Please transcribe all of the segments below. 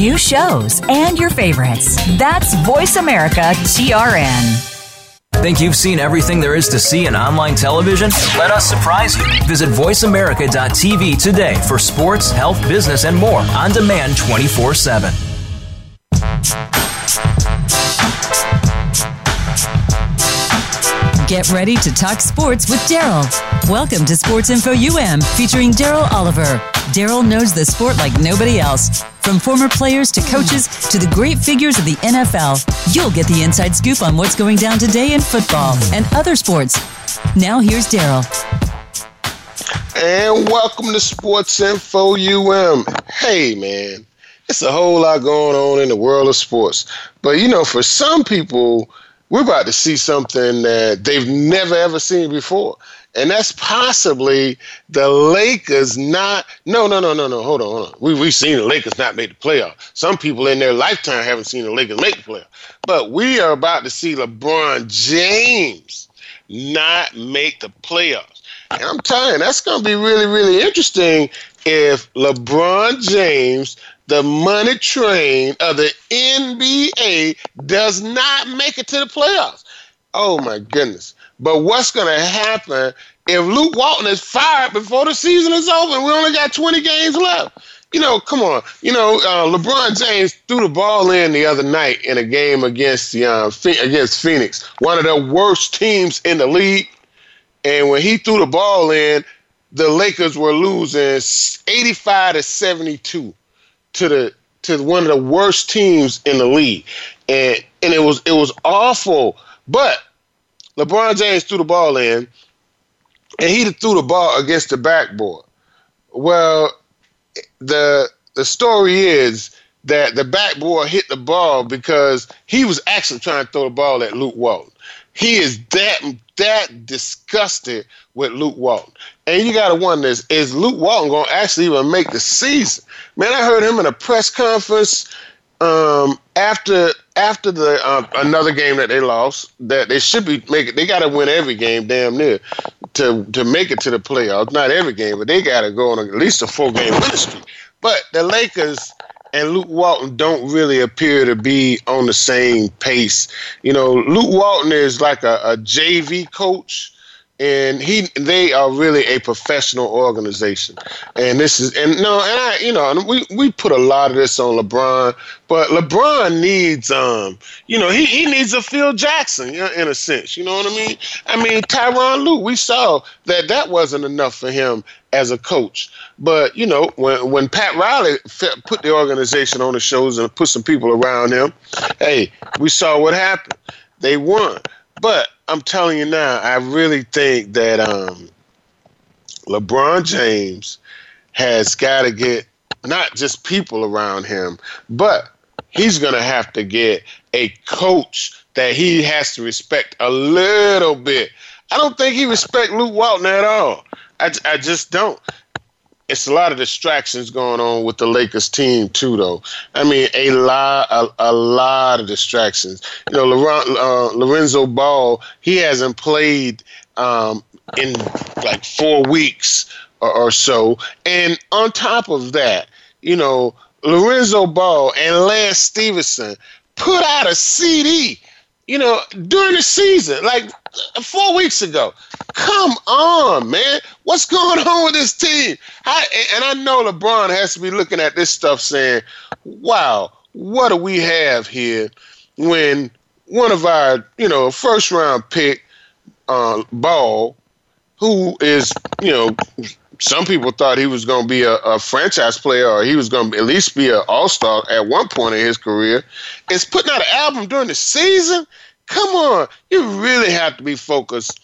new shows, and your favorites. That's Voice America TRN. Think you've seen everything there is to see in online television? Let us surprise you. Visit VoiceAmerica.tv today for sports, health, business, and more on demand 24 7. Get ready to talk sports with Daryl. Welcome to Sports Info UM featuring Daryl Oliver. Daryl knows the sport like nobody else. From former players to coaches to the great figures of the NFL, you'll get the inside scoop on what's going down today in football and other sports. Now here's Daryl. And welcome to Sports Info UM. Hey man, it's a whole lot going on in the world of sports. But you know, for some people, we're about to see something that they've never ever seen before. And that's possibly the Lakers not no no no no no hold on, hold on. We we've seen the Lakers not make the playoff. Some people in their lifetime haven't seen the Lakers make the playoff. But we are about to see LeBron James not make the playoffs. And I'm telling you, that's gonna be really, really interesting if LeBron James the money train of the NBA does not make it to the playoffs. Oh my goodness. But what's going to happen if Luke Walton is fired before the season is over and we only got 20 games left? You know, come on. You know, uh, LeBron James threw the ball in the other night in a game against the uh, against Phoenix, one of the worst teams in the league. And when he threw the ball in, the Lakers were losing 85 to 72 to the to one of the worst teams in the league, and and it was it was awful. But LeBron James threw the ball in, and he threw the ball against the backboard. Well, the the story is that the backboard hit the ball because he was actually trying to throw the ball at Luke Walton. He is that that disgusted with Luke Walton. And you got to wonder is, is Luke Walton to actually even make the season? Man, I heard him in a press conference um, after after the uh, another game that they lost that they should be making. They got to win every game, damn near, to to make it to the playoffs. Not every game, but they got to go on at least a four game winning streak. But the Lakers and Luke Walton don't really appear to be on the same pace. You know, Luke Walton is like a, a JV coach and he they are really a professional organization. And this is and no and i you know we we put a lot of this on lebron but lebron needs um you know he, he needs a phil jackson in a sense you know what i mean? I mean tyronn lue we saw that that wasn't enough for him as a coach. But you know when when pat riley put the organization on the shows and put some people around him hey we saw what happened. They won but I'm telling you now, I really think that um, LeBron James has got to get not just people around him, but he's going to have to get a coach that he has to respect a little bit. I don't think he respect Luke Walton at all. I, I just don't it's a lot of distractions going on with the Lakers team too, though. I mean, a lot, a, a lot of distractions. You know, uh, Lorenzo Ball, he hasn't played um, in like four weeks or, or, so, and on top of that, you know, Lorenzo Ball and Lance Stephenson put out a CD you know, during the season, like four weeks ago. Come on, man. What's going on with this team? I, and I know LeBron has to be looking at this stuff saying, wow, what do we have here when one of our, you know, first round pick, uh, Ball, who is, you know, some people thought he was going to be a, a, franchise player or he was going to at least be an all-star at one point in his career. Is putting out an album during the season? Come on. You really have to be focused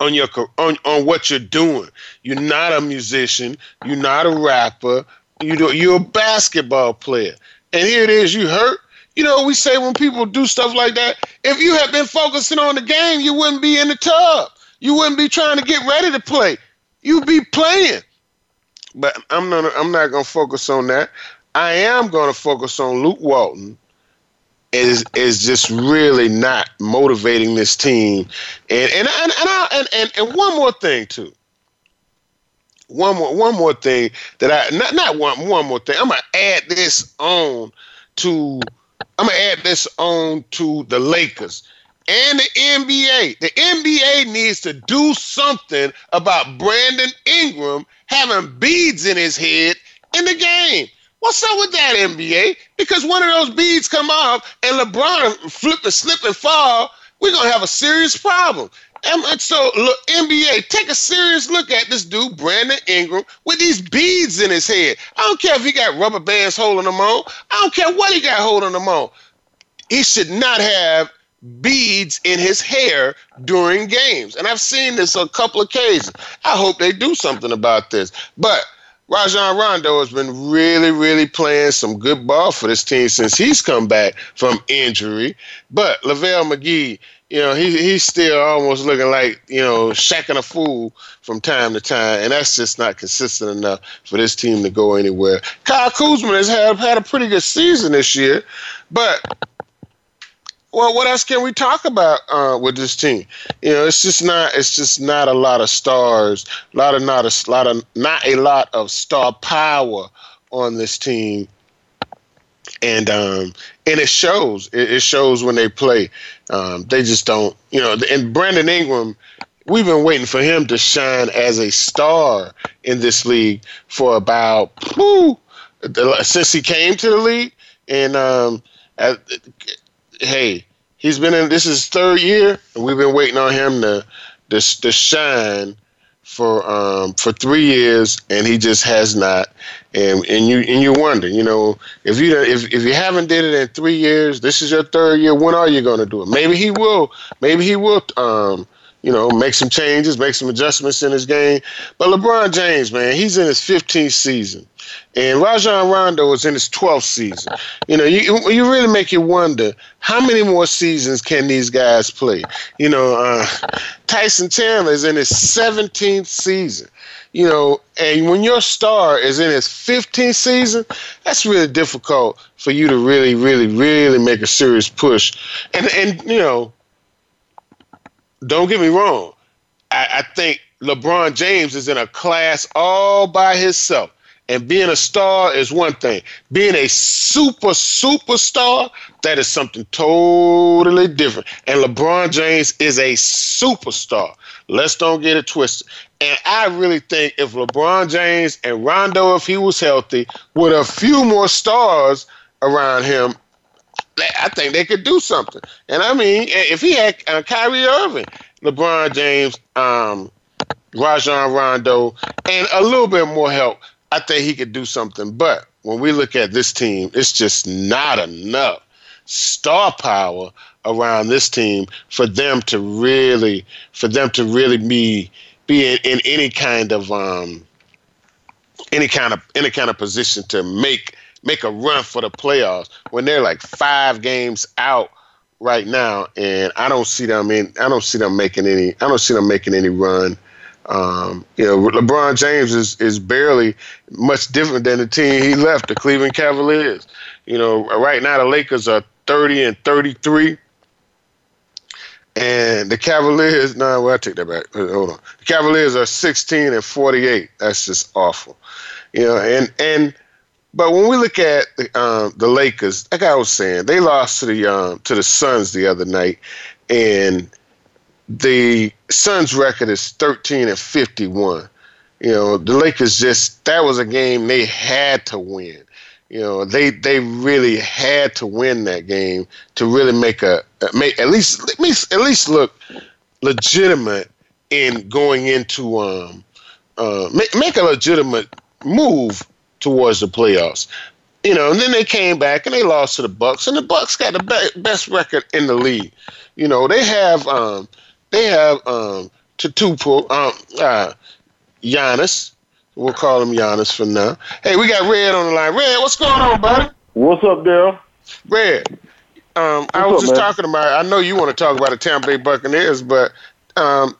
on your on, on what you're doing. You're not a musician. You're not a rapper. You do, you're a basketball player. And here it is you hurt? You know we say when people do stuff like that if you had been focusing on the game you wouldn't be in the tub. You wouldn't be trying to get ready to play you be playing. But I'm not I'm not gonna focus on that. I am gonna focus on Luke Walton is is just really not motivating this team. And and and and, I, and, and, and one more thing too. one more one more thing that I not not one one more thing. I'm gonna add this on to I'm gonna add this on to the Lakers and the NBA. The NBA needs to do something about Brandon Ingram having beads in his head in the game. What's up with that NBA? Because one of those beads come off and LeBron flip and slip and fall, we're gonna have a serious problem. And so, look, NBA, take a serious look at this dude, Brandon Ingram, with these beads in his head. I don't care if he got rubber bands holding them on. I don't care what he got holding them on. He should not have beads in his hair during games. And I've seen this a couple of occasions. I hope they do something about this. But Rajon Rondo has been really, really playing some good ball for this team since he's come back from injury. But LaVelle McGee, you know, he he's still almost looking like, you know, Shaqtin' a Fool from time to time, and that's just not consistent enough for this team to go anywhere. Kyle Kuzma has had, had a pretty good season this year, but well, what else can we talk about uh, with this team? You know, it's just not. It's just not a lot of stars. A lot of not a lot of not a lot of star power on this team, and um, and it shows. It, it shows when they play. Um, they just don't. You know, and Brandon Ingram. We've been waiting for him to shine as a star in this league for about whew, since he came to the league, and um, hey, he's been in this is third year, and we've been waiting on him to to, to shine for um, for three years, and he just has not. And and you and you wonder, you know, if you if if you haven't did it in three years, this is your third year. When are you going to do it? Maybe he will. Maybe he will. Um, you know, make some changes, make some adjustments in his game. But LeBron James, man, he's in his 15th season. And Rajon Rondo is in his 12th season. You know, you, you really make you wonder how many more seasons can these guys play? You know, uh, Tyson Chandler is in his 17th season. You know, and when your star is in his 15th season, that's really difficult for you to really, really, really make a serious push. And, and you know, don't get me wrong. I, I think LeBron James is in a class all by himself. And being a star is one thing. Being a super, superstar, that is something totally different. And LeBron James is a superstar. Let's don't get it twisted. And I really think if LeBron James and Rondo, if he was healthy, with a few more stars around him, I think they could do something. And I mean, if he had uh, Kyrie Irving, LeBron James, um, Rajon Rondo, and a little bit more help, I think he could do something. But when we look at this team, it's just not enough star power around this team for them to really, for them to really be be in, in any kind of um, any kind of any kind of position to make make a run for the playoffs when they're like five games out right now, and I don't see them in. I don't see them making any. I don't see them making any run. Um, you know, LeBron James is is barely much different than the team he left, the Cleveland Cavaliers. You know, right now the Lakers are thirty and thirty three. And the Cavaliers, no, nah, well, I take that back. Hold on. The Cavaliers are 16 and 48. That's just awful. You know, and and but when we look at um, the Lakers, like I was saying, they lost to the um, to the Suns the other night, and the Suns' record is thirteen and fifty one. You know, the Lakers just that was a game they had to win. You know, they they really had to win that game to really make a make at least at least at least look legitimate in going into um uh make make a legitimate move towards the playoffs. You know, and then they came back and they lost to the Bucks, and the Bucks got the be- best record in the league. You know, they have um, they have um, Tutupo, um, uh, Giannis. We'll call him Giannis for now. Hey, we got Red on the line. Red, what's going on, buddy? What's up, Daryl? Red, um, I was up, just man? talking about. I know you want to talk about the Tampa Bay Buccaneers, but um,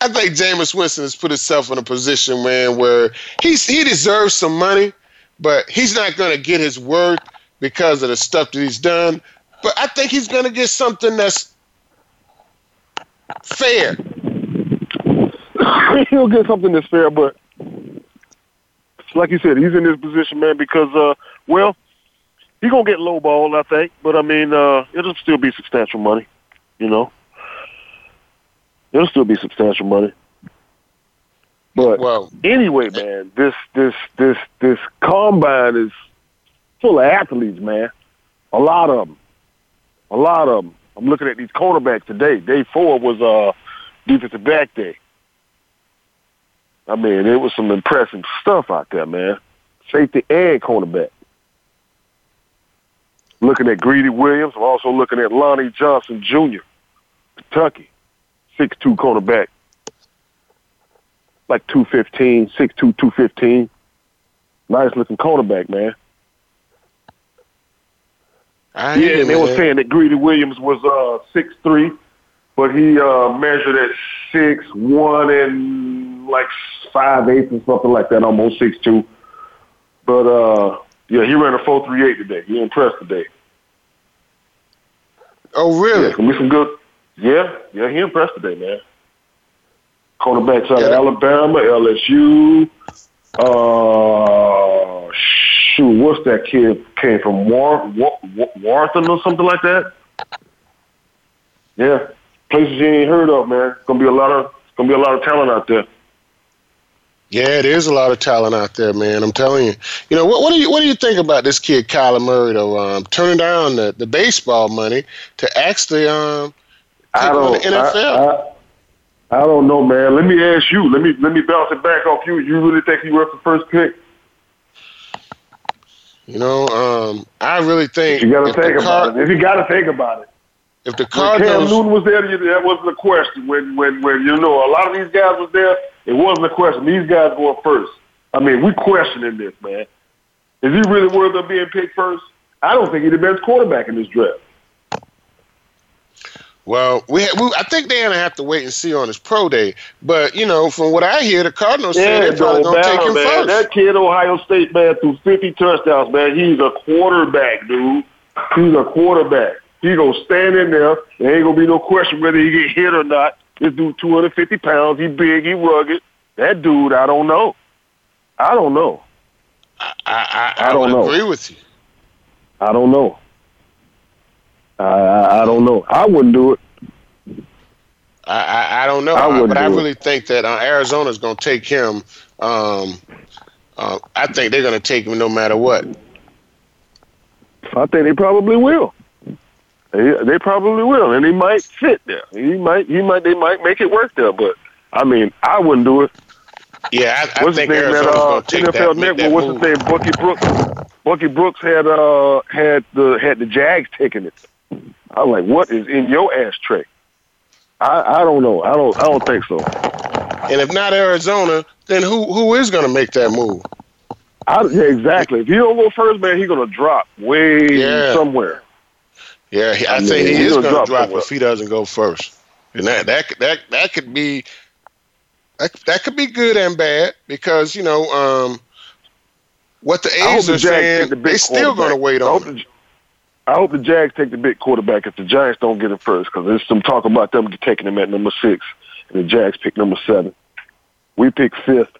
I think Jameis Winston has put himself in a position, man, where he's he deserves some money but he's not going to get his worth because of the stuff that he's done. But I think he's going to get something that's fair. He'll get something that's fair, but like you said, he's in this position, man, because uh, well, he's gonna get low ball, I think. But I mean, uh, it'll still be substantial money, you know. It'll still be substantial money. But Well, anyway, man, this this this this combine is full of athletes, man. A lot of them, a lot of them. I'm looking at these cornerbacks today. Day four was uh defensive back day. I mean, it was some impressive stuff out there, man. Safety and cornerback. Looking at Greedy Williams. I'm also looking at Lonnie Johnson Jr., Kentucky, six-two cornerback like 215, 6'2", 215. Nice looking cornerback, man. I Yeah, and they were saying that Greedy Williams was uh six three, but he uh measured at six one and like five eighths or something like that, almost six two. But uh yeah, he ran a four three eight today. He impressed today. Oh, Yeah, really? it's gonna be some good. Yeah, yeah, he impressed today, man. Cornerbacks out of Alabama, LSU. Uh, shoot, what's that kid came from? War, War, War, Warton or something like that. Yeah, places you ain't heard of, man. Gonna be a lot of gonna be a lot of talent out there. Yeah, there's a lot of talent out there, man. I'm telling you. You know, what, what do you what do you think about this kid Kyler Murray though? Um, turning down the, the baseball money to actually um I take on don't. the NFL. I, I, I don't know, man. Let me ask you. Let me let me bounce it back off you. You really think he worth the first pick? you know, um, I really think You got to think about it. If you got to think about it. if the When Cam Newton was there, that wasn't a question. When when when you know a lot of these guys was there, it wasn't a question. These guys going first. I mean, we questioning this, man. Is he really worthy of being picked first? I don't think he's the best quarterback in this draft. Well, we, we I think they're gonna have to wait and see on his pro day. But you know, from what I hear, the Cardinals say Yeah, they're probably gonna take him man. first. That kid, Ohio State man, threw 50 touchdowns, man. He's a quarterback, dude. He's a quarterback. He gonna stand in there. There ain't gonna be no question whether he get hit or not. This dude, 250 pounds. He big. He rugged. That dude, I don't know. I don't know. I I, I, I don't know. agree with you. I don't know. I, I don't know. I wouldn't do it. I, I, I don't know, I wouldn't but I do it. really think that uh, Arizona's going to take him. Um, uh, I think they're going to take him no matter what. I think they probably will. They, they probably will, and he might fit there. He might. He might. They might make it work there. But I mean, I wouldn't do it. Yeah, I, I What's his think name? That Arizona's uh, take NFL that, Network. What's his name? Bucky Brooks. Bucky Brooks had uh had the had the Jags taking it. I was like, what is in your ashtray? I I don't know. I don't I don't think so. And if not Arizona, then who who is going to make that move? I, yeah, exactly. If he don't go first, man, he's gonna drop way Yeah. somewhere. Yeah, I I mean, think he he's is gonna drop drop if he doesn't go first. And that that could- that that could be that, that could be good and bad because you know um, what the A's are saying. the big They still going to wait on. I hope the Jags take the big quarterback if the Giants don't get him first, because there's some talk about them taking him at number six, and the Jags pick number seven. We pick fifth.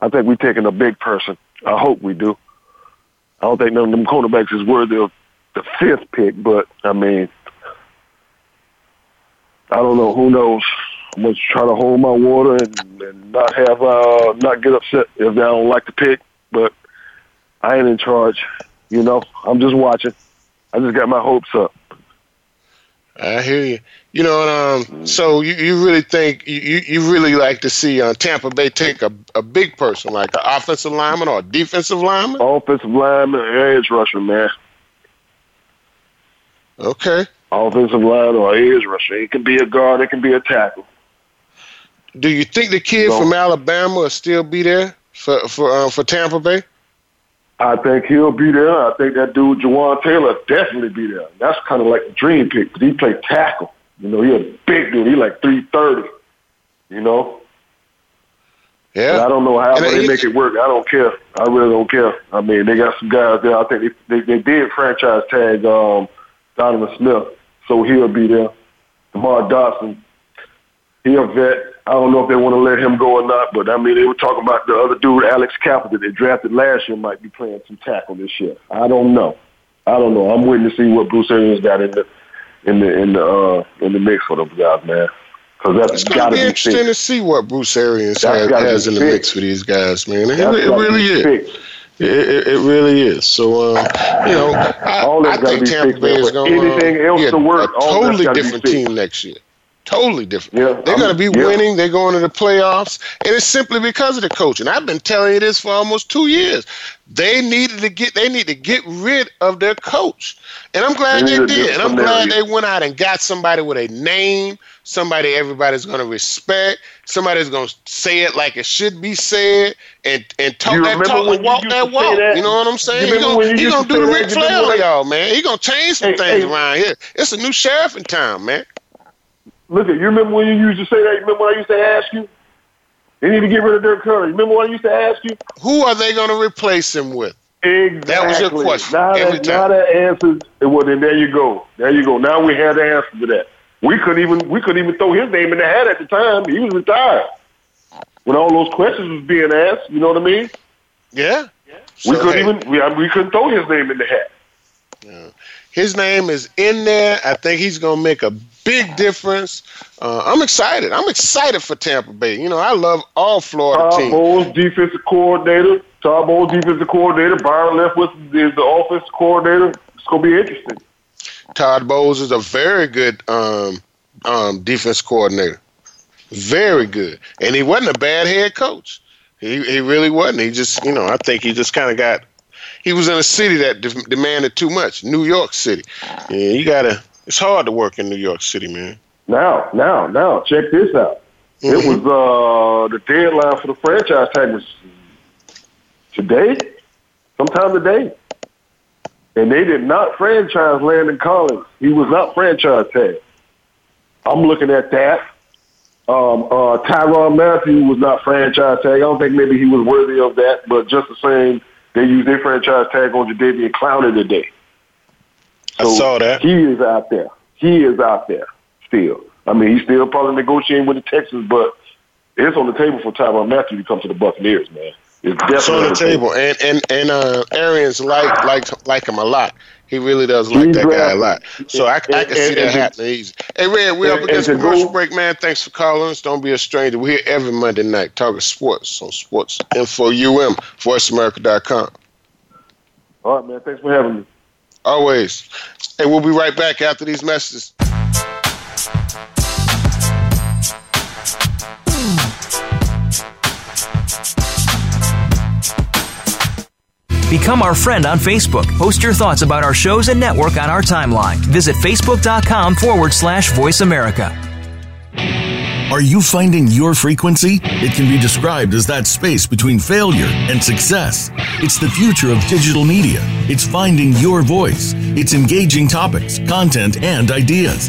I think we're taking a big person. I hope we do. I don't think none of them quarterbacks is worthy of the fifth pick, but I mean, I don't know. Who knows? I'm gonna try to hold my water and, and not have uh not get upset if they don't like the pick, but I ain't in charge. You know, I'm just watching. I just got my hopes up. I hear you. You know, and, um, so you, you really think you, you really like to see uh, Tampa Bay take a, a big person like an offensive lineman or a defensive lineman? Offensive lineman, edge rusher, man. Okay. Offensive line or edge rusher. It can be a guard. It can be a tackle. Do you think the kid No. from Alabama will still be there for for uh, for Tampa Bay? I think he'll be there. I think that dude, Jawaan Taylor, definitely be there. That's kind of like a dream pick because he played tackle. You know, he a big dude. He like 330. You know? But I don't know how And they make it work. I don't care. I really don't care. I mean, they got some guys there. I think they they, they did franchise tag um, Donovan Smith, so he'll be there. Lamar Dotson, he a vet. I don't know if they want to let him go or not, but I mean, they were talking about the other dude, Alex Cappa, that they drafted last year, might be playing some tackle this year. I don't know. I don't know. I'm waiting to see what Bruce Arians got in the in the in the uh, in the mix for those guys, man. Because that's it's to be interesting fixed. to see what Bruce Arians has, has in the mix for these guys, man. It, it really is. Fixed. It, it, it, really is. So, uh, you know, I, I think Tampa Bay is going to anything else to work. a totally different team next year. Totally different. Yeah, They're going to be yeah. winning. They're going to the playoffs, and it's simply because of the coach. And I've been telling you this for almost two years. They needed to get. They need to get rid of their coach, and I'm glad they, they did. And I'm glad they went out and got somebody with a name, somebody everybody's going to respect, somebody's going to say it like it should be said, and and talk that talk and walk that walk. That? You know what I'm saying? He's gonna, he gonna do the Ric Flair y'all, man. He's gonna change some hey, things hey. around here. It's a new sheriff in town, man. Look at you. Remember when you used to say that? Remember when I used to ask you? They need to get rid of Dirk Curry. Remember what I used to ask you? Who are they going to replace him with? Exactly. That was your question. Now, that, now that answers. Well, then there you go. There you go. Now we have the answer to that. We couldn't even we couldn't even throw his name in the hat at the time. He was retired when all those questions was being asked. You know what I mean? Yeah. We so, couldn't hey. even we, we couldn't throw his name in the hat. Yeah. His name is in there. I think he's going to make a big difference. Uh, I'm excited. I'm excited for Tampa Bay. You know, I love all Florida teams. Todd teams. Bowles, defensive coordinator. Todd Bowles, defensive coordinator. Byron Leftwich is the offensive coordinator. It's going to be interesting. Todd Bowles is a very good um, um, defense coordinator. Very good. And he wasn't a bad head coach. He, he really wasn't. He just, you know, I think he just kind of got he was in a city that de- demanded too much. New York City. Yeah, you gotta. It's hard to work in New York City, man. Now, now, now, check this out. Mm-hmm. It was uh, the deadline for the franchise tag was today, sometime today, and they did not franchise Landon Collins. He was not franchise tag. I'm looking at that. Um, uh, Tyrann Mathieu was not franchise tag. I don't think maybe he was worthy of that, but just the same, they used their franchise tag on Jadeveon Clowney today. So I saw that. He is out there. He is out there still. I mean, he's still probably negotiating with the Texans, but it's on the table for Tyrann Mathieu to come to the Buccaneers, man. It's definitely it's on the table, and and and uh, Arians like like like him a lot. He really does like that guy a lot. So I, I can and, see and, that happening easy. Hey, Red, we're up against commercial break, man. Thanks for calling us. Don't be a stranger. We're here every Monday night talking sports on Sports Info UM, VoiceAmerica.com. All right, man. Thanks for having me. Always. And we'll be right back after these messages. Become our friend on Facebook. Post your thoughts about our shows and network on our timeline. Visit facebook.com forward slash voice America. Are you finding your frequency? It can be described as that space between failure and success. It's the future of digital media. It's finding your voice. It's engaging topics, content, and ideas.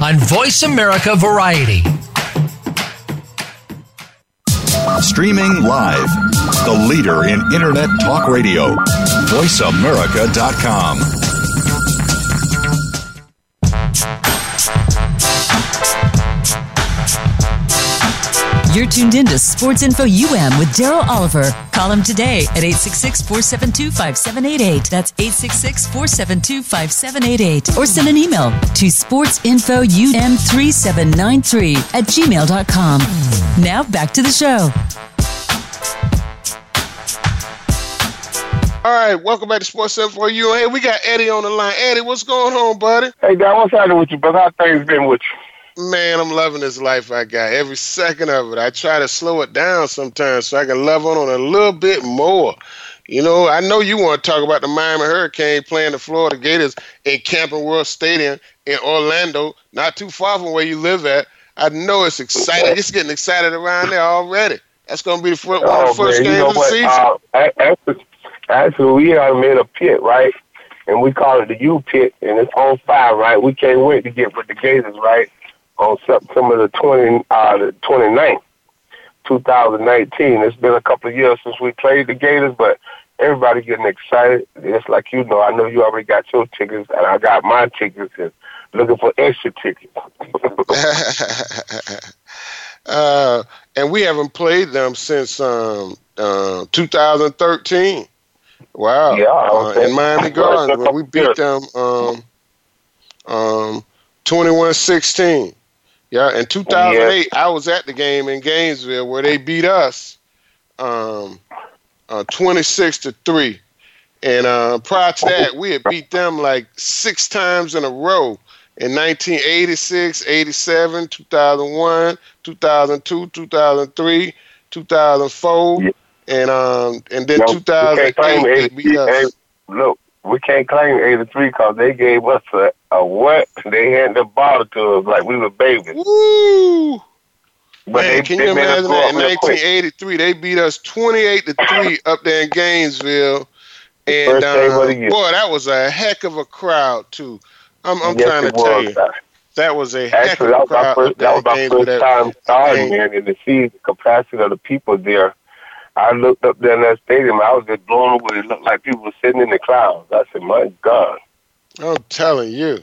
on Voice America Variety. Streaming live, the leader in Internet Talk Radio, voiceamerica.com. You're tuned in to Sports Info UM with Daryl Oliver. Call him today at 866 472 5788. That's 866 472 5788. Or send an email to sportsinfoum3793 at gmail.com. Now back to the show. All right, welcome back to Sports Seven for you. Hey, we got Eddie on the line. Eddie, what's going on, buddy? Hey, Dad, what's happening with you, brother? How things been with you? Man, I'm loving this life I got. Every second of it. I try to slow it down sometimes so I can love on it a little bit more. You know, I know you want to talk about the Miami Hurricane playing the Florida Gators in Camping World Stadium in Orlando, not too far from where you live at. I know it's exciting. It's getting excited around there already. That's going to be the first, one of the oh, first man, games of the what? season. Uh, Actually, we have made a pit, right? And we call it the U pit, and it's on fire, right? We can't wait to get with the Gators, right? On September the 20, uh, the 29th, 2019. It's been a couple of years since we played the Gators, but everybody getting excited. Just like you know, I know you already got your tickets, and I got my tickets, and looking for extra tickets. uh, and we haven't played them since um, uh, 2013. Wow. Yeah. Uh, in Miami Gardens, we beat them um, um, 21-16. Yeah, in 2008, yeah. I was at the game in Gainesville where they beat us um, uh, 26 to 3. And uh, prior to that, we had beat them like six times in a row in 1986, 87, 2001, 2002, 2003, 2004. Yeah and um and then no, 2008 because look we can't claim 83 because they gave us a, a what they handed the bottle to us like we were babies. Woo! But Man, they, can they you imagine that in 1983 they beat us 28 to three up there in Gainesville, and uh, boy, that was a heck of a crowd too. I'm, I'm yes, trying to tell you. That was a heck Actually, that was my first, that was my first time starting, man, and to see the capacity of the people there I looked up there in that stadium. I was just blown away. It looked like people were sitting in the clouds. I said, "My God!" I'm telling you,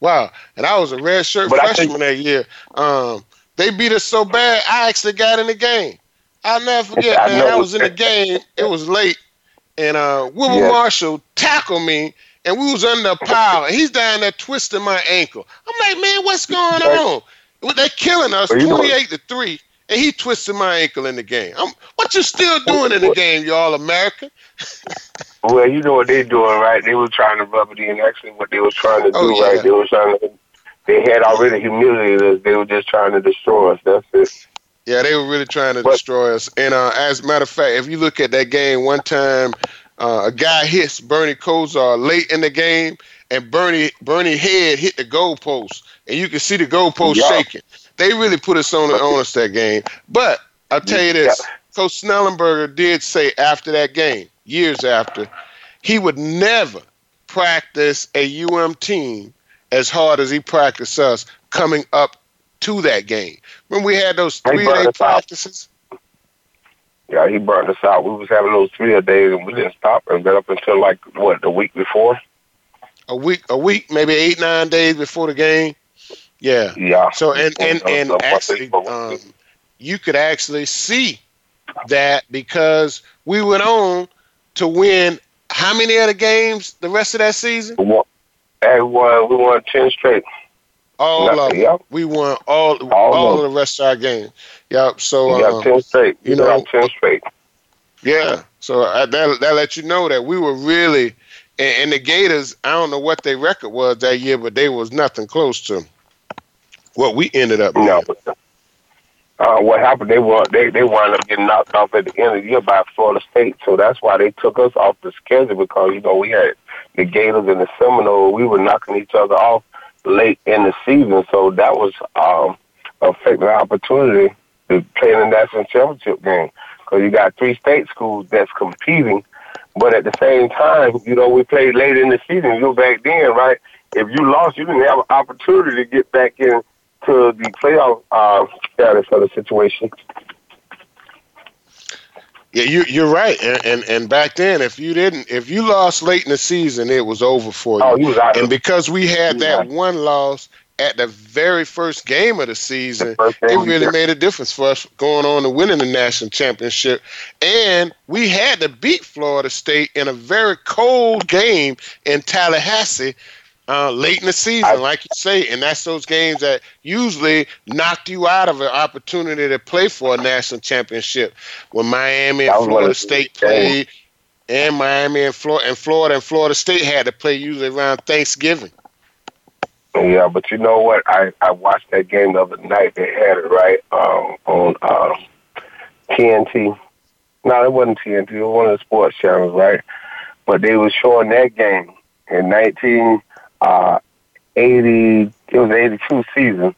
wow! And I was a red shirt but freshman think, that year. Um, they beat us so bad, I actually got in the game. I'll never forget, I man. I was in the game. It was late, and uh, Wilbur yeah. Marshall tackled me, and we was under a pile, and he's down there twisting my ankle. I'm like, man, what's going on? They're killing us, twenty-eight to three and he twisted my ankle in the game. I'm, what you still doing in the game, you all American? well, you know what they're doing, right? They were trying to rub it in. Actually, what they were trying to oh, do, yeah. right? They were trying to. They had already humiliated us. They were just trying to destroy us. That's it. Yeah, they were really trying to but, destroy us. And uh, as a matter of fact, if you look at that game, one time uh, a guy hits Bernie Kosar late in the game, and Bernie Bernie head hit the goalpost, and you can see the goalpost yeah. shaking. They really put us on, on us that game. But I'll tell you this yeah. Coach Schnellenberger did say after that game, years after, he would never practice a UM team as hard as he practiced us coming up to that game. When we had those three day practices. Yeah, he burned us out. We was having those three a days and we didn't stop and got up until like what, the week before? A week a week, maybe eight, nine days before the game. Yeah. Yeah. So and and and, and actually, um, you could actually see that because we went on to win how many other games the rest of that season? We won, we won, we won ten straight. All of them. Yep. We won all all, all of the rest of our games. Yep. So got um, ten straight. You, you know, ten straight. Yeah. So uh, that that let you know that we were really and, and the Gators. I don't know what their record was that year, but they was nothing close to what we ended up. No. Uh, what happened? They were they they wound up getting knocked off at the end of the year by Florida State, so that's why they took us off the schedule because you know we had the Gators and the Seminoles. We were knocking each other off late in the season, so that was um, affecting the opportunity to play in the national championship game because you got three state schools that's competing, but at the same time, you know we played late in the season. You back then, right? if you lost, you didn't have an opportunity to get back into the playoff uh, status of the situation. Yeah, you, you're right, and, and and back then, if you didn't, if you lost late in the season, it was over for you. Oh, you and because we had that one loss at the very first game of the season, the it really made a difference for us going on and winning the national championship. And we had to beat Florida State in a very cold game in Tallahassee uh, late in the season, I, like you say, and that's those games that usually knocked you out of an opportunity to play for a national championship. When Miami and Florida State played, and Miami and Florida and Florida and Florida State had to play usually around Thanksgiving. Yeah, but you know what? I I watched that game the other night. They had it right um, on um, TNT. No, it wasn't TNT. It was one of the sports channels, right? But they were showing that game in 1980. Uh, it was 82 season.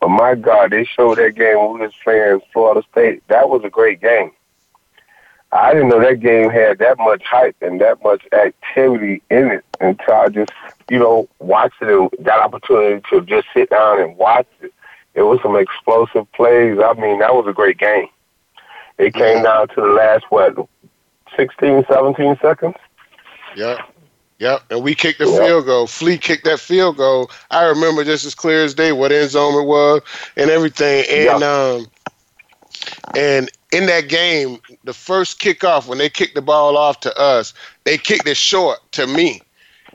But my God, they showed that game when we was playing Florida State. That was a great game. I didn't know that game had that much hype and that much activity in it until I just, you know, watched it and got opportunity to just sit down and watch it. It was some explosive plays. I mean, that was a great game. It came down to the last, what, 16, 17 seconds? Yeah. Yep, and we kicked the yeah. field goal. Flea kicked that field goal. I remember just as clear as day what end zone it was and everything. And yeah. um, and in that game, the first kickoff when they kicked the ball off to us, they kicked it short to me,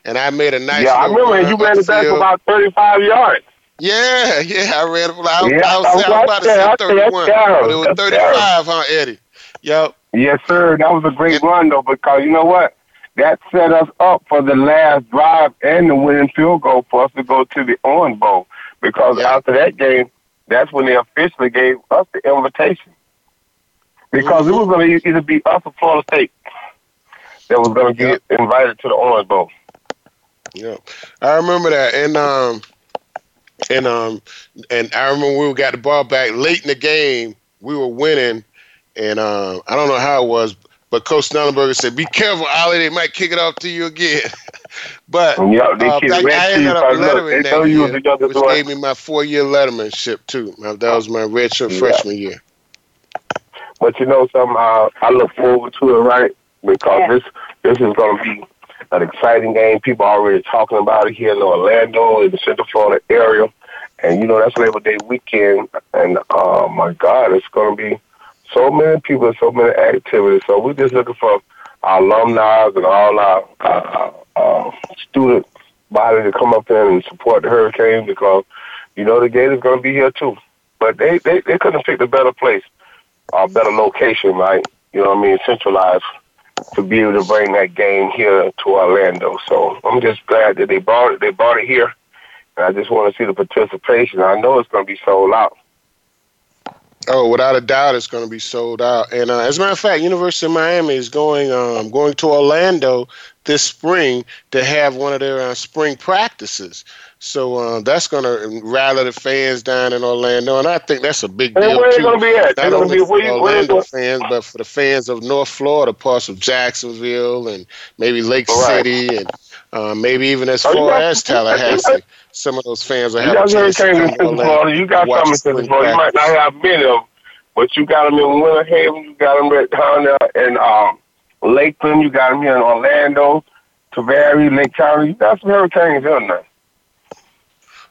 and I made a nice. Yeah, I remember you ran it back about thirty-five yards. Yeah, yeah, I ran. I, yeah, I, was, I was about to say thirty-one, but it was thirty-five, huh, Eddie? Yep. Yes, sir. That was a great run though, because you know what? That set us up for the last drive and the winning field goal for us to go to the Orange Bowl. Because yeah. after that game, that's when they officially gave us the invitation. Because mm-hmm. it was going to either be us or Florida State that was going to get yeah. invited to the Orange Bowl. Yeah, I remember that, and um, and um, and I remember we got the ball back late in the game. We were winning, and um, I don't know how it was, but Coach Schnellenberger said, "Be careful, Ollie. They might kick it off to you again." but yeah, they uh, I ended up lettering that year, which gave me my four-year lettermanship too. That was my redshirt yeah. freshman year. But you know something, uh, I look forward to it, right? Because yeah. this this is going to be an exciting game. People are already talking about it here in Orlando, in the Central Florida area, and you know that's Labor Day weekend. And oh my God, it's going to be so many people, so many activities. So we're just looking for our alumni and all our, our, our student body to come up there and support the Hurricane because you know the Gators going to be here too. But they they they couldn't picked a better place, a better location, right? You know what I mean? Centralized to be able to bring that game here to Orlando. So I'm just glad that they brought it. They brought it here, and I just want to see the participation. I know it's going to be sold out. Oh, without a doubt, it's going to be sold out. And uh, as a matter of fact, University of Miami is going um, going to Orlando this spring to have one of their uh, spring practices. So uh, that's going to rally the fans down in Orlando, and I think that's a big deal where too. Going to be at? Not only for Orlando fans, but for the fans of North Florida, parts of Jacksonville, and maybe Lake right. City, and uh, maybe even as oh, far as Tallahassee some of those fans are having a chance to come to Florida. You got some in Florida. You might not have many of them, but you got them in Winter Haven. You got them at Honda and um, Lakeland. You got them here in Orlando, Tavares, Lake County. You got some Hurricanes here now.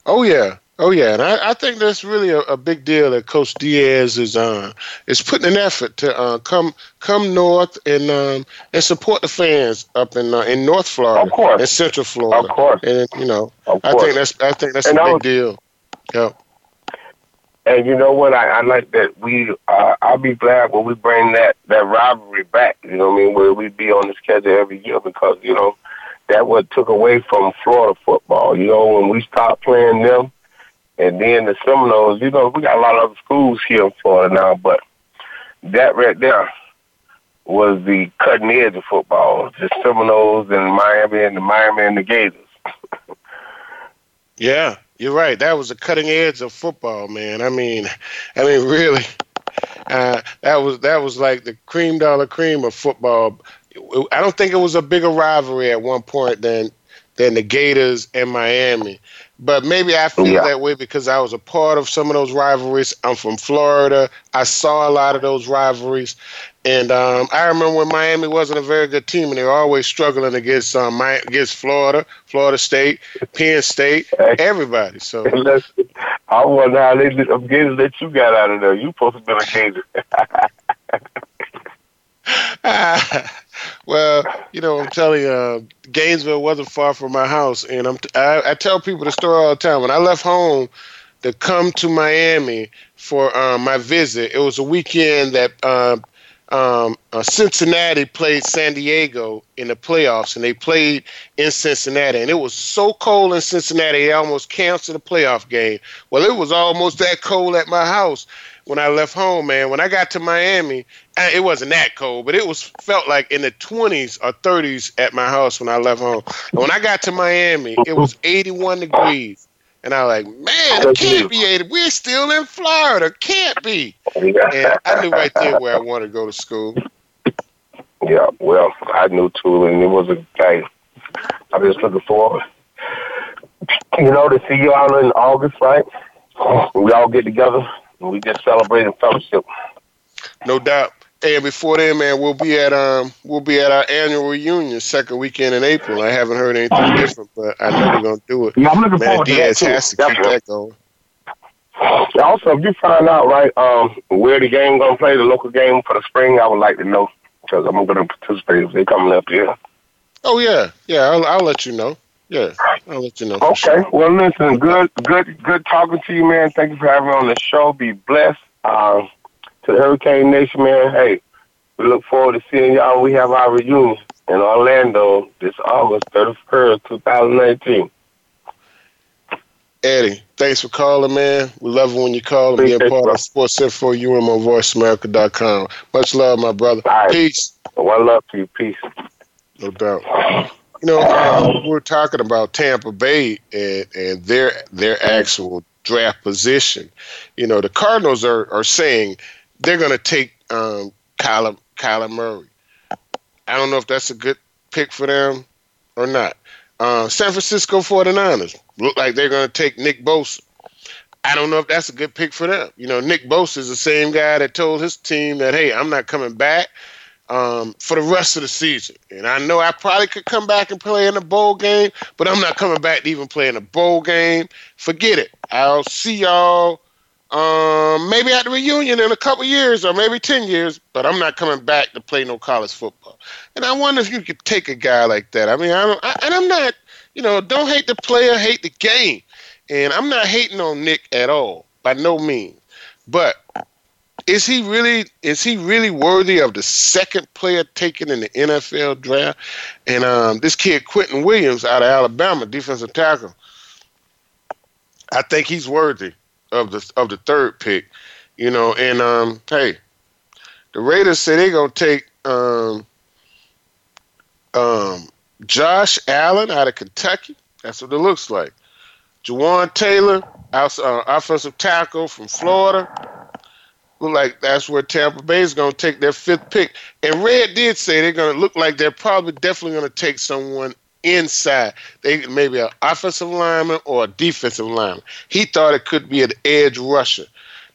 Oh yeah, Oh yeah, and I, I think that's really a, a, big deal that Coach Diaz is uh, is putting an effort to uh, come come north and um, and support the fans up in uh, in North Florida, of course, and Central Florida, of course. And you know, I think that's I think that's and a big was, deal. Yeah. And you know what? I, I like that we. Uh, I'll be glad when we bring that that rivalry back. You know what I mean? Where we be on the schedule every year because you know that what took away from Florida football. You know when we stopped playing them and then the Seminoles, you know, we got a lot of other schools here in Florida now, but that right there was the cutting edge of football. The Seminoles and Miami and the Miami and the Gators. yeah, you're right. That was the cutting edge of football, man. I mean, I mean, really, uh, that was that was like the cream dollar cream of football. I don't think it was a bigger rivalry at one point than than the Gators and Miami. But maybe I feel yeah. that way because I was a part of some of those rivalries. I'm from Florida. I saw a lot of those rivalries. And um, I remember when Miami wasn't a very good team, and they were always struggling against um, against Florida, Florida State, Penn State, everybody. So I wonder how they I'm getting that you got out of there. You supposed to be a Gator. well, you know, I'm telling you, uh, Gainesville wasn't far from my house, and I'm t- I, I tell people the story all the time. When I left home to come to Miami for um, my visit, it was a weekend that uh, um, uh, Cincinnati played San Diego in the playoffs, and they played in Cincinnati, and it was so cold in Cincinnati they almost canceled the playoff game. Well, it was almost that cold at my house when I left home, man. When I got to Miami, uh, it wasn't that cold, but it was felt like in the 20s or 30s at my house when I left home. And when I got to Miami, it was 81 degrees. And I was like, man, it can't be 80. We're still in Florida. Can't be. And I knew right there where I wanted to go to school. Yeah, well, I knew too, and it was a day. I'm just looking forward, you know, to see you all in August, right? We all get together we just celebrate and fellowship. No doubt. And before then, man, we'll be at um we'll be at our annual reunion second weekend in April. I haven't heard anything different, but I know we're gonna do it. Yeah, I'm looking man, forward Diaz to that has too. to keep that going. Also, if you find out right um, where the game gonna play, the local game for the spring, I would like to know because I'm gonna participate if they coming up here. Oh yeah, yeah. I'll, I'll let you know. Yeah, I'll let you know. Okay. sure. Well, listen, good, good, good talking to you, man. Thank you for having me on the show. Be blessed. Um, to the Hurricane Nation, man. Hey, we look forward to seeing y'all. We have our reunion in Orlando this August 31st, 2019. Eddie, thanks for calling, man. We love it when you call and being Appreciate part you, of Sports Info UM on VoiceAmerica.com. Much love, my brother. Right. Peace. One love to you. Peace. No doubt. You know, um, we're talking about Tampa Bay and, and their their actual draft position. You know, the Cardinals are, are saying they're going to take um, Kyler, Kyler Murray. I don't know if that's a good pick for them or not. Uh, San Francisco 49ers look like they're going to take Nick Bosa. I don't know if that's a good pick for them. You know, Nick Bosa is the same guy that told his team that, hey, I'm not coming back um, for the rest of the season. And I know I probably could come back and play in a bowl game, but I'm not coming back to even play in a bowl game. Forget it. I'll see y'all um, maybe at the reunion in a couple years or maybe 10 years, but I'm not coming back to play no college football. And I wonder if you could take a guy like that. I mean, I don't, I, and I'm not, you know, don't hate the player, hate the game. And I'm not hating on Nick at all, by no means. But is he really is he really worthy of the second player taken in the NFL draft? And um, this kid Quinnen Williams out of Alabama, defensive tackle, I think he's worthy of the of the third pick. You know, and um, hey, the Raiders say they're gonna take um, um, Josh Allen out of Kentucky. That's what it looks like. Jawaan Taylor, uh, offensive tackle from Florida. Look like that's where Tampa Bay is going to take their fifth pick. And Red did say they're going to look like they're probably definitely going to take someone inside. They maybe an offensive lineman or a defensive lineman. He thought it could be an edge rusher.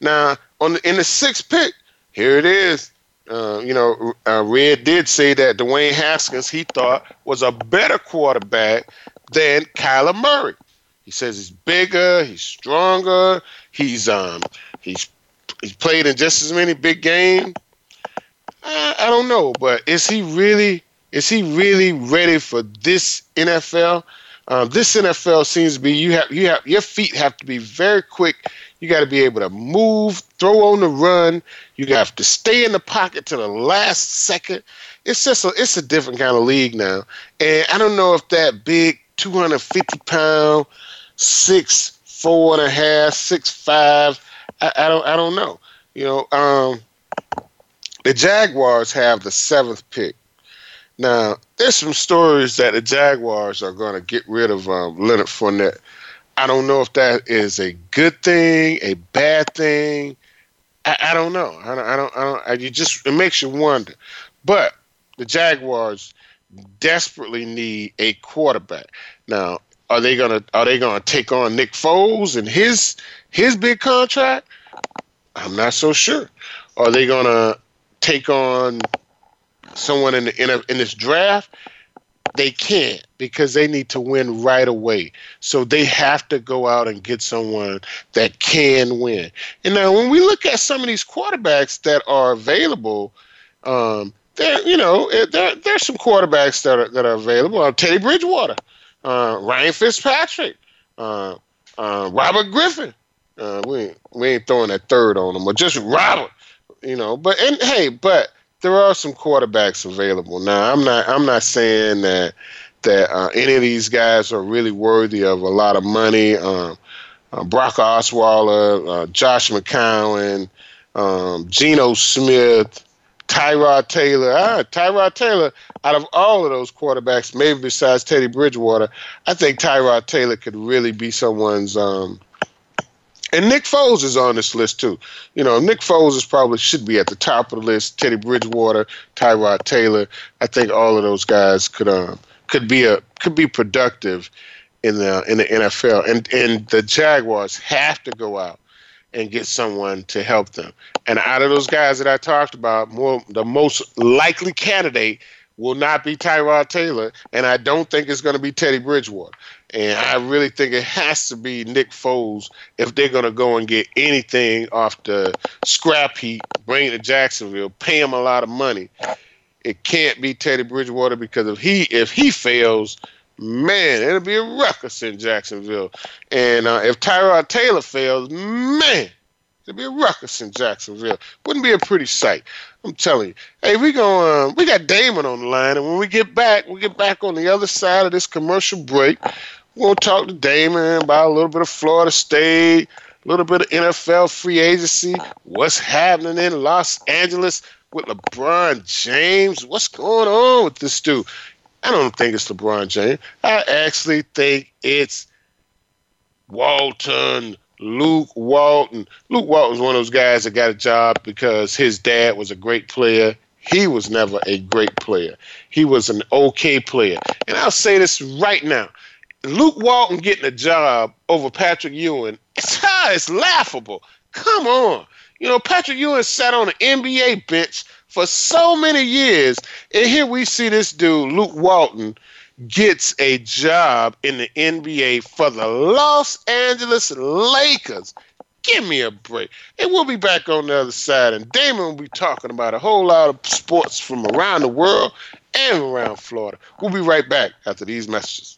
Now, on the, in the sixth pick, here it is. Uh, you know, uh, Red did say that Dwayne Haskins he thought was a better quarterback than Kyler Murray. He says he's bigger, he's stronger, he's um he's he's played in just as many big games. I, I don't know, but is he really is he really ready for this NFL? Um, this NFL seems to be you have you have your feet have to be very quick. You got to be able to move, throw on the run. You have to stay in the pocket to the last second. It's just a it's a different kind of league now, and I don't know if that big 250 pound, six four and a half, six five. I, I don't I don't know. You know, um, the Jaguars have the seventh pick. Now, there's some stories that the Jaguars are going to get rid of um, Leonard Fournette. I don't know if that is a good thing, a bad thing. I, I don't know. I don't. I don't. I don't. I, you just it makes you wonder. But the Jaguars desperately need a quarterback. Now, are they gonna are they gonna take on Nick Foles and his his big contract? I'm not so sure. Are they gonna take on someone in the in, a, in this draft? They can't because they need to win right away. So they have to go out and get someone that can win. And now, when we look at some of these quarterbacks that are available, um, there you know there there's some quarterbacks that are that are available. Uh, Teddy Bridgewater, uh, Ryan Fitzpatrick, uh, uh, Robert Griffin. Uh, we we ain't throwing that third on them, but just Robert. You know, but and hey, but there are some quarterbacks available now. I'm not I'm not saying that that uh, any of these guys are really worthy of a lot of money. Um, uh, Brock Osweiler, uh, Josh McCown, um, Geno Smith, Tyrod Taylor. Ah, Tyrod Taylor, out of all of those quarterbacks, maybe besides Teddy Bridgewater, I think Tyrod Taylor could really be someone's. Um, and Nick Foles is on this list too. You know, Nick Foles is probably should be at the top of the list. Teddy Bridgewater, Tyrod Taylor. I think all of those guys could um, could be a could be productive in the in the NFL. And and the Jaguars have to go out and get someone to help them. And out of those guys that I talked about, more the most likely candidate will not be Tyrod Taylor, and I don't think it's going to be Teddy Bridgewater. And I really think it has to be Nick Foles if they're going to go and get anything off the scrap heap, bring it to Jacksonville, pay him a lot of money. It can't be Teddy Bridgewater because if he if he fails, man, it'll be a ruckus in Jacksonville. And uh, if Tyrod Taylor fails, man, it'll be a ruckus in Jacksonville. Wouldn't be a pretty sight. I'm telling you. Hey, we going. Uh, we got Damon on the line, and when we get back, we get back on the other side of this commercial break. We'll talk to Damon about a little bit of Florida State, a little bit of NFL free agency, what's happening in Los Angeles with LeBron James. What's going on with this dude? I don't think it's LeBron James. I actually think it's Walton, Luke Walton. Luke Walton's one of those guys that got a job because his dad was a great player. He was never a great player. He was an okay player. And I'll say this right now. Luke Walton getting a job over Patrick Ewing, it's, ah, it's laughable. Come on. You know, Patrick Ewing sat on the NBA bench for so many years. And here we see this dude, Luke Walton, gets a job in the NBA for the Los Angeles Lakers. Give me a break. And we'll be back on the other side. And Damon will be talking about a whole lot of sports from around the world and around Florida. We'll be right back after these messages.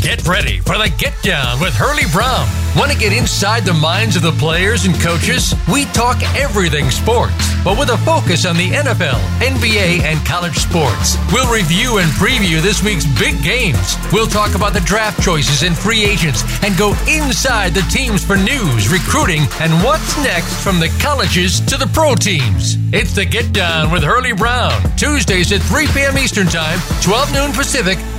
Get ready for the Get Down with Hurley Brown. Want to get inside the minds of the players and coaches? We talk everything sports, but with a focus on the NFL, NBA, and college sports. We'll review and preview this week's big games. We'll talk about the draft choices and free agents and go inside the teams for news, recruiting, and what's next from the colleges to the pro teams. It's the Get Down with Hurley Brown, Tuesdays at 3 p.m. Eastern Time, 12 noon Pacific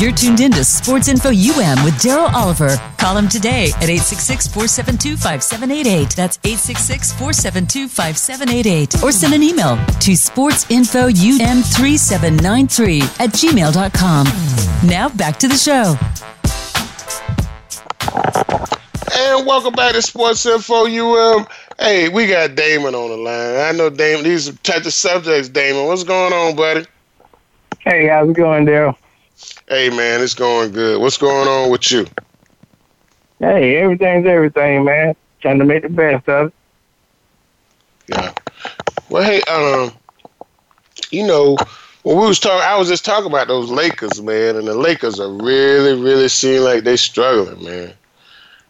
You're tuned in to Sports Info UM with Daryl Oliver. Call him today at 866-472-5788. That's 866-472-5788. Or send an email to sportsinfoum3793 at gmail.com. Now back to the show. And welcome back to Sports Info UM. Hey, we got Damon on the line. I know Damon, these are types of subjects, Damon. What's going on, buddy? Hey, how's it going, Daryl? Hey man, it's going good. What's going on with you? Hey, everything's everything, man. Trying to make the best of it. Yeah. Well, hey, um, you know, when we was talking, I was just talking about those Lakers, man, and the Lakers are really, really seem like they struggling, man.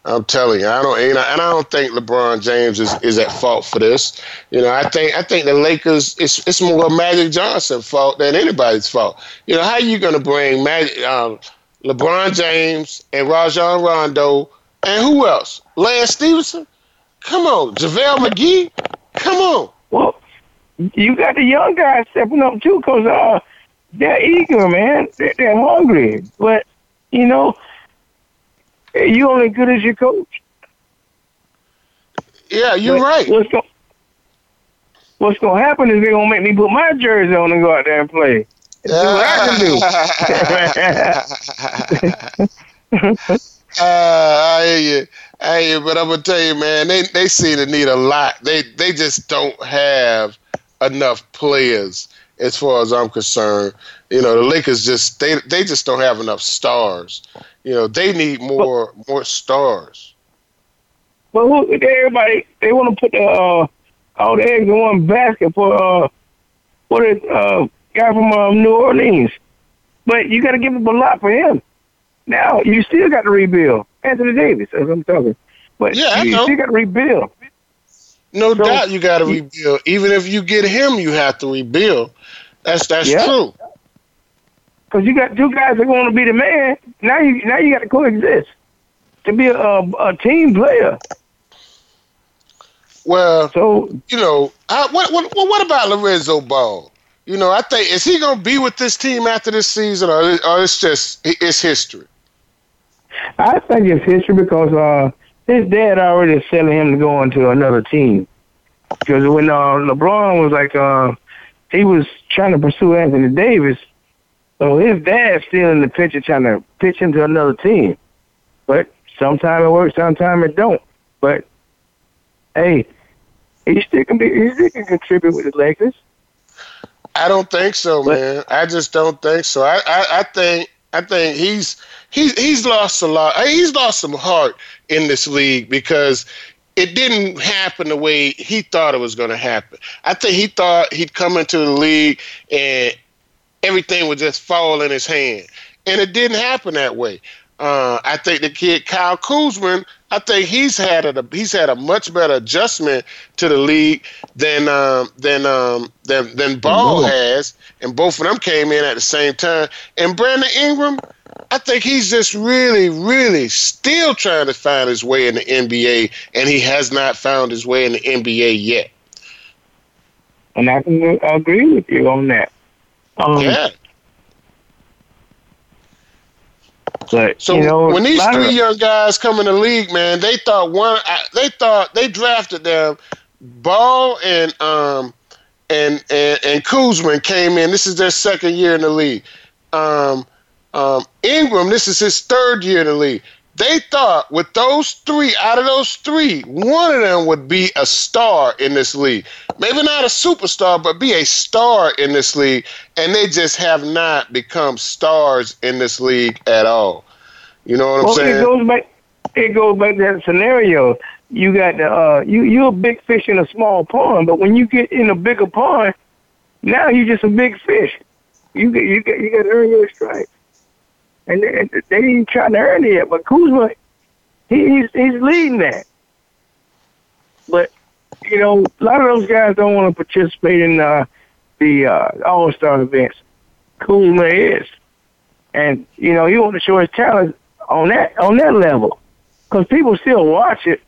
I'm telling you, I don't, and I, and I don't think LeBron James is, is at fault for this. You know, I think I think the Lakers it's it's more Magic Johnson fault than anybody's fault. You know, how are you gonna bring Magic, um, LeBron James and Rajon Rondo and who else? Lance Stephenson? Come on, JaVale McGee? Come on. Well, you got the young guys stepping up too, cause uh, they're eager, man. They're, they're hungry, but you know, you only good as your coach. Yeah, you're But right. What's going What's gonna happen is they're gonna make me put my jersey on and go out there and play. See what I can do. Uh, I hear you. I hear you, but I'm gonna tell you, man, they they seem to need a lot. They they just don't have enough players as far as I'm concerned. You know, the Lakers just they they just don't have enough stars. You know, they need more more stars. But who, everybody they want to put the uh, all the eggs in one basket for uh, what is uh, guy from um, New Orleans. But you got to give him a lot for him. Now you still got to rebuild. Anthony Davis, as I'm talking. But Yeah, you still got to rebuild. No So- doubt, you got to rebuild. Even if you get him, you have to rebuild. That's that's Yeah. true. Because you got two guys that want to be the man. Now you now you got to coexist to be a, a, a team player. Well, So you know, I, what what what about Lorenzo Ball? You know, I think is he gonna be with this team after this season, or or it's just it's history? I think it's history because uh, his dad already selling him to go into another team. Because when uh, LeBron was like, uh, he was trying to pursue Anthony Davis, so his dad's still in the picture trying to pitch him to another team. But sometimes it works, sometimes it don't. But hey, he still can be, he still can contribute with the Lakers. I don't think so, But- man. I just don't think so. I, I, I think I think he's he's he's lost a lot. He's lost some heart in this league because it didn't happen the way he thought it was going to happen. I think he thought he'd come into the league and everything would just fall in his hand, and it didn't happen that way. Uh, I think the kid Kyle Kuzma, I think he's had a he's had a much better adjustment to the league than um, than um, than than Ball has, and both of them came in at the same time. And Brandon Ingram, I think he's just really, really still trying to find his way in the NBA, and he has not found his way in the NBA yet. And I can agree with you on that. Um, Yeah. But, So you know, when these of- three young guys come in the league, man, they thought one. They thought they drafted them. Ball and um and and and Kuzma came in. This is their second year in the league. Um, um, Ingram, this is his third year in the league. They thought with those three, out of those three, one of them would be a star in this league. Maybe not a superstar, but be a star in this league. And they just have not become stars in this league at all. You know what I'm well, it saying? goes back. It goes back to that scenario. You got the uh, you you're a big fish in a small pond, but when you get in a bigger pond, now you're just a big fish. You get you get you got to earn your stripes, and they, they ain't trying to earn it. But Kuzma, he, he's he's leading that. But you know, a lot of those guys don't want to participate in uh, the uh, All Star events. Kuzma is, and you know, he want to show his talent on that on that level, because people still watch it.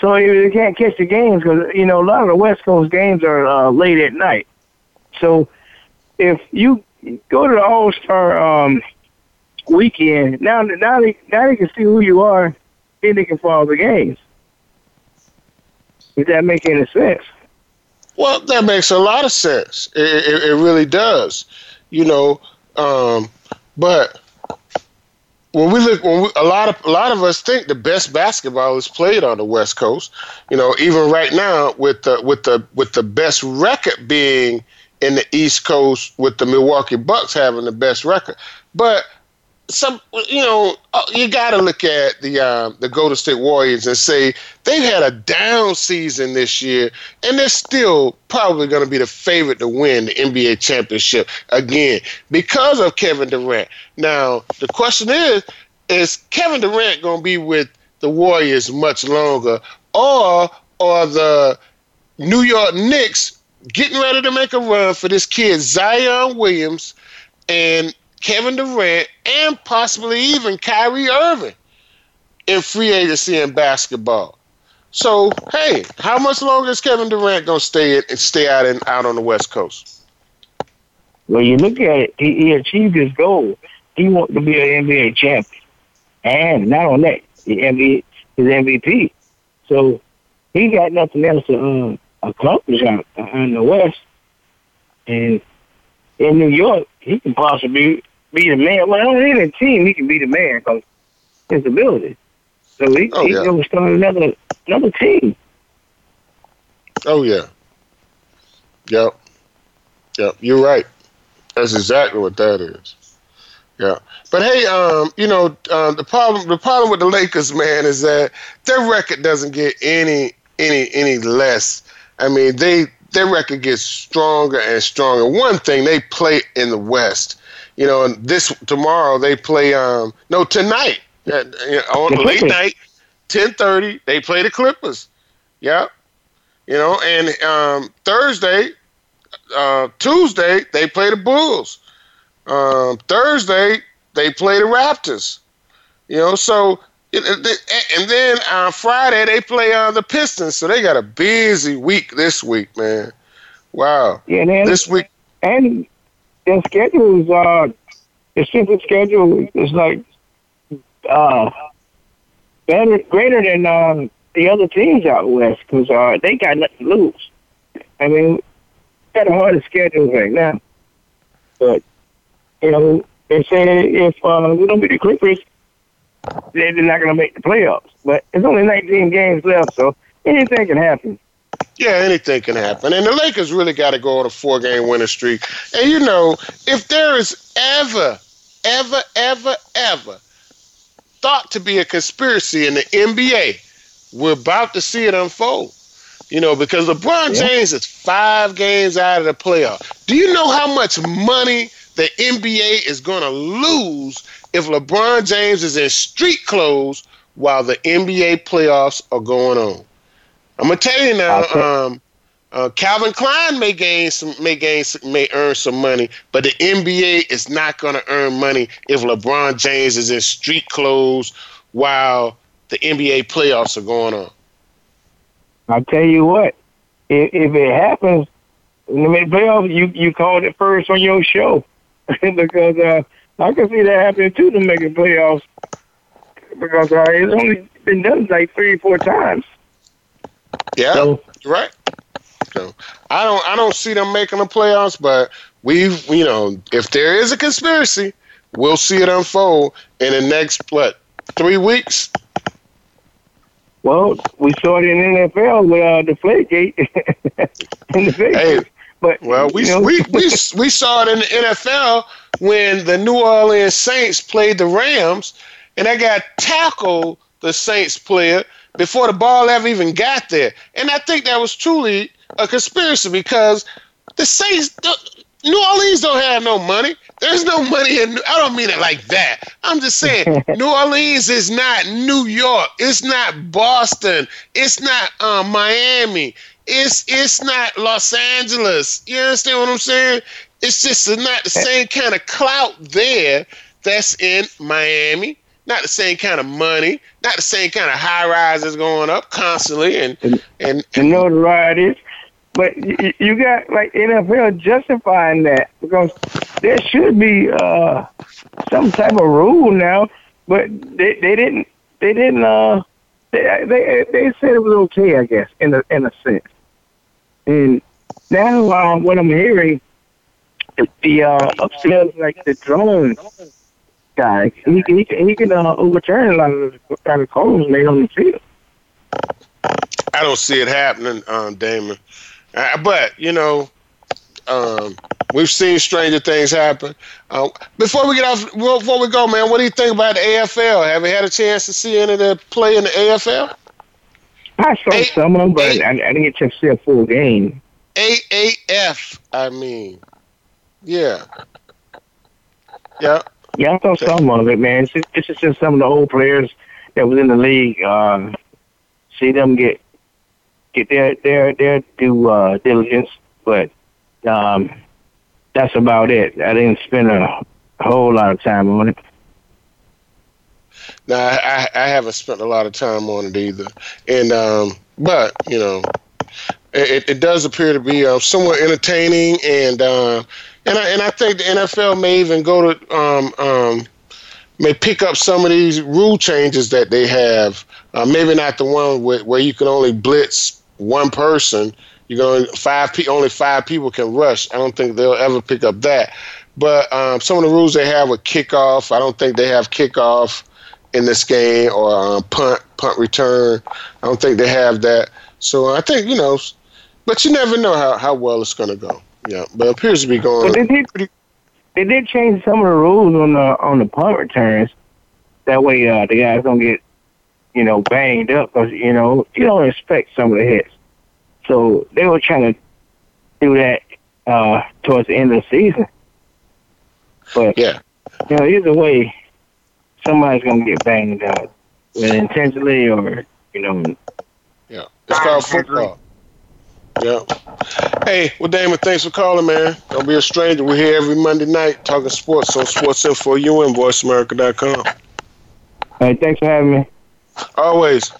So they can't catch the games because you know a lot of the West Coast games are uh, late at night. So if you go to the All Star um, weekend, now now they now they can see who you are, then they can follow the games. Does that make any sense? Well, that makes a lot of sense. It, it, it really does. You know, um, but when we look, when we, a lot of a lot of us think the best basketball is played on the West Coast. You know, even right now with the with the with the best record being in the East Coast, with the Milwaukee Bucks having the best record. But some you know uh, you got to look at the uh, the Golden State Warriors and say they've had a down season this year, and they're still probably going to be the favorite to win the NBA championship again because of Kevin Durant. Now the question is, is Kevin Durant going to be with the Warriors much longer, or are the New York Knicks getting ready to make a run for this kid Zion Williams and Kevin Durant, and possibly even Kyrie Irving in free agency in basketball. So, hey, how much longer is Kevin Durant gonna stay and stay out and out on the West Coast? Well, you look at it, he, he achieved his goal. He wanted to be an NBA champion, and not on that, the NBA, his MVP. So he got nothing else to um, accomplish out in the West. And in New York, he can possibly be the man. Well, on a team, he can be the man because his ability. So he, Oh, he's yeah. going to start another another team. Oh yeah. Yep. Yep. You're right. That's exactly what that is. Yeah. But hey, um, you know, uh, the problem the problem with the Lakers, man, is that their record doesn't get any any any less. I mean, they their record gets stronger and stronger. One thing they play in the West, you know, and this tomorrow they play um no tonight uh, on The late night, ten thirty they play the Clippers. Yep. You know, and um, Thursday, uh, Tuesday they play the Bulls. Um, Thursday they play the Raptors. You know, so and then on Friday they play uh, the Pistons. So they got a busy week this week, man. Wow. Yeah, and This week, and their schedules are the simple schedule is like uh better greater than um the other teams out west because uh they got nothing to lose. I mean, got a harder schedule right now, but you know they're saying if uh, we don't beat the Clippers, they're not going to make the playoffs. But there's only 19 games left, so anything can happen. Yeah, anything can happen. And the Lakers really got to go on a four game winning streak. And you know, if there is ever, ever, ever, ever thought to be a conspiracy in the NBA, we're about to see it unfold. You know, because LeBron Yeah. James is five games out of the playoff. Do you know how much money the NBA is going to lose if LeBron James is in street clothes while the NBA playoffs are going on? I'm gonna tell you now. Um, uh, Calvin Klein may gain some, may gain, some, may earn some money, but the NBA is not going to earn money if LeBron James is in street clothes while the NBA playoffs are going on. I'll tell you what, if, if it happens in the mid playoffs, you you called it first on your show because uh, I can see that happening too to make the playoffs because uh, it's only been done like three or four times. Yeah, So right. So I don't, I don't see them making the playoffs, but we've, you know, if there is a conspiracy, we'll see it unfold in the next what three weeks. well, we saw it in NFL with uh, the Flagate in the Vegas. Hey, but Well, we, you know, we, we, we saw it in the NFL when the New Orleans Saints played the Rams, and they got tackled the Saints player before the ball ever even got there. And I think that was truly a conspiracy because the Saints, New Orleans don't have no money. There's no money in. I don't mean it like that. I'm just saying, New Orleans is not New York. It's not Boston. It's not uh, Miami. It's it's not Los Angeles. You understand what I'm saying? It's just not the same kind of clout there that's in Miami. Not the same kind of money. Not the same kind of high rises going up constantly. And and, and, ride is. But you, you got like NFL justifying that because there should be uh, some type of rule now, but they, they didn't. They didn't. Uh, they, they they said it was okay, I guess, in a in a sense. And now uh, what I'm hearing, is the uh, upstairs like the drone guy, he can he can, he can uh, overturn a lot of the, a lot of calls made on the field. I don't see it happening, um, Damon. Uh, but you know, um, we've seen stranger things happen. Uh, before we get off, before we go, man, what do you think about the AFL? Have you had a chance to see any of the play in the AFL? I saw a- some of them, but I, I didn't get to see a full game. AAF, I mean, yeah, yeah. Yeah, I saw some of it, man. It's just, some of the old players that was in the league. Uh, see them get get their their their due uh, diligence, but um, that's about it. I didn't spend a, whole lot of time on it. No, I, I haven't spent a lot of time on it either, and um, but you know, it, it does appear to be uh, somewhat entertaining, and uh, and I, and I think the NFL may even go to um, um, may pick up some of these rule changes that they have. Uh, maybe not the one where, where you can only blitz one person. You can five pe- only five people can rush. I don't think they'll ever pick up that. But um, some of the rules they have with kickoff, I don't think they have kickoff in this game or um, punt punt return. I don't think they have that. So I think you know, but you never know how, how well it's going to go. Yeah, but it appears to be going. But they did, they did change some of the rules on the on the punt returns. That way, uh, the guys don't get, you know, banged up because you know you don't expect some of the hits. So they were trying to do that uh, towards the end of the season. But yeah, you know, either way, somebody's gonna get banged up, whether intentionally or you know. Yeah, it's called football. Yeah. Hey, well, Damon, thanks for calling, man. Don't be a stranger. We're here every Monday night talking sports on Sports Info UN, VoiceAmerica.com. Hey, thanks for having me. Always.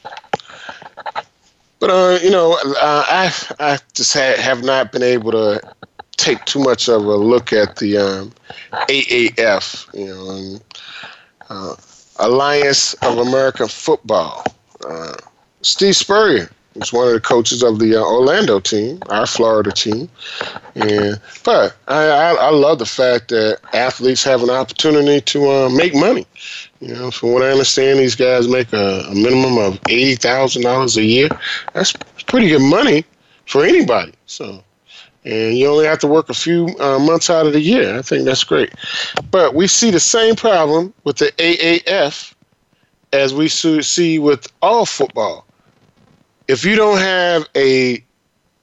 But uh, you know, uh, I I just ha- have not been able to take too much of a look at the um, AAF, you know, and, uh, Alliance of American Football. Uh, Steve Spurrier was one of the coaches of the uh, Orlando team, our Florida team. And but I, I, I love the fact that athletes have an opportunity to uh, make money. You know, from what I understand, these guys make a, a minimum of eighty thousand dollars a year. That's pretty good money for anybody. So, and you only have to work a few uh, months out of the year. I think that's great. But we see the same problem with the AAF as we see with all football. If you don't have a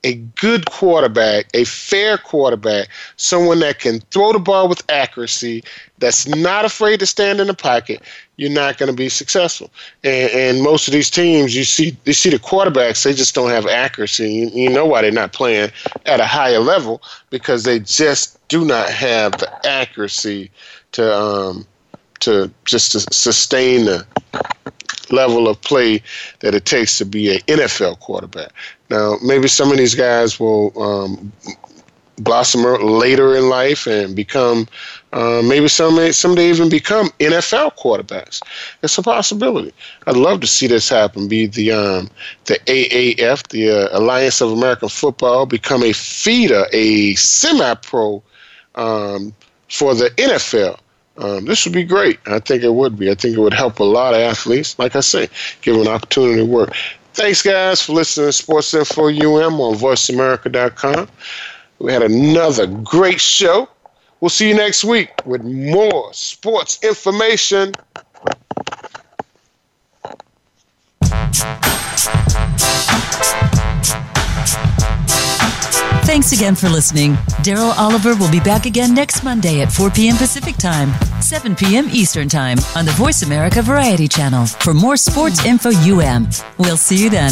a good quarterback, a fair quarterback, someone that can throw the ball with accuracy, that's not afraid to stand in the pocket, you're not going to be successful. And, and, most of these teams, you see, you see the quarterbacks, they just don't have accuracy. You, you know why they're not playing at a higher level because they just do not have the accuracy to um, to just to sustain the level of play that it takes to be an NFL quarterback. Now, maybe some of these guys will um, blossom later in life and become uh, maybe some someday even become NFL quarterbacks. It's a possibility. I'd love to see this happen. Be the um, the AAF, the uh, Alliance of American Football, become a feeder, a semi-pro um, for the NFL. Um, this would be great. I think it would be. I think it would help a lot of athletes. Like I say, give them an opportunity to work. Thanks, guys, for listening to Sports Info UM on VoiceAmerica.com. We had another great show. We'll see you next week with more sports information. Thanks again for listening. Daryl Oliver will be back again next Monday at 4 p.m. Pacific Time, 7 p.m. Eastern Time on the Voice America Variety Channel for more sports info UM. We'll see you then.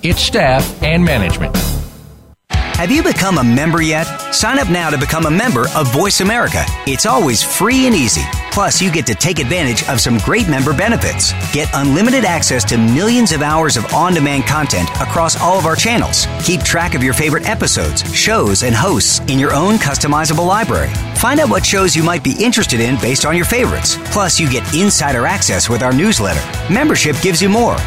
its staff, and management. Have you become a member yet? Sign up now to become a member of Voice America. It's always free and easy. Plus, you get to take advantage of some great member benefits. Get unlimited access to millions of hours of on demand content across all of our channels. Keep track of your favorite episodes, shows, and hosts in your own customizable library. Find out what shows you might be interested in based on your favorites. Plus, you get insider access with our newsletter. Membership gives you more.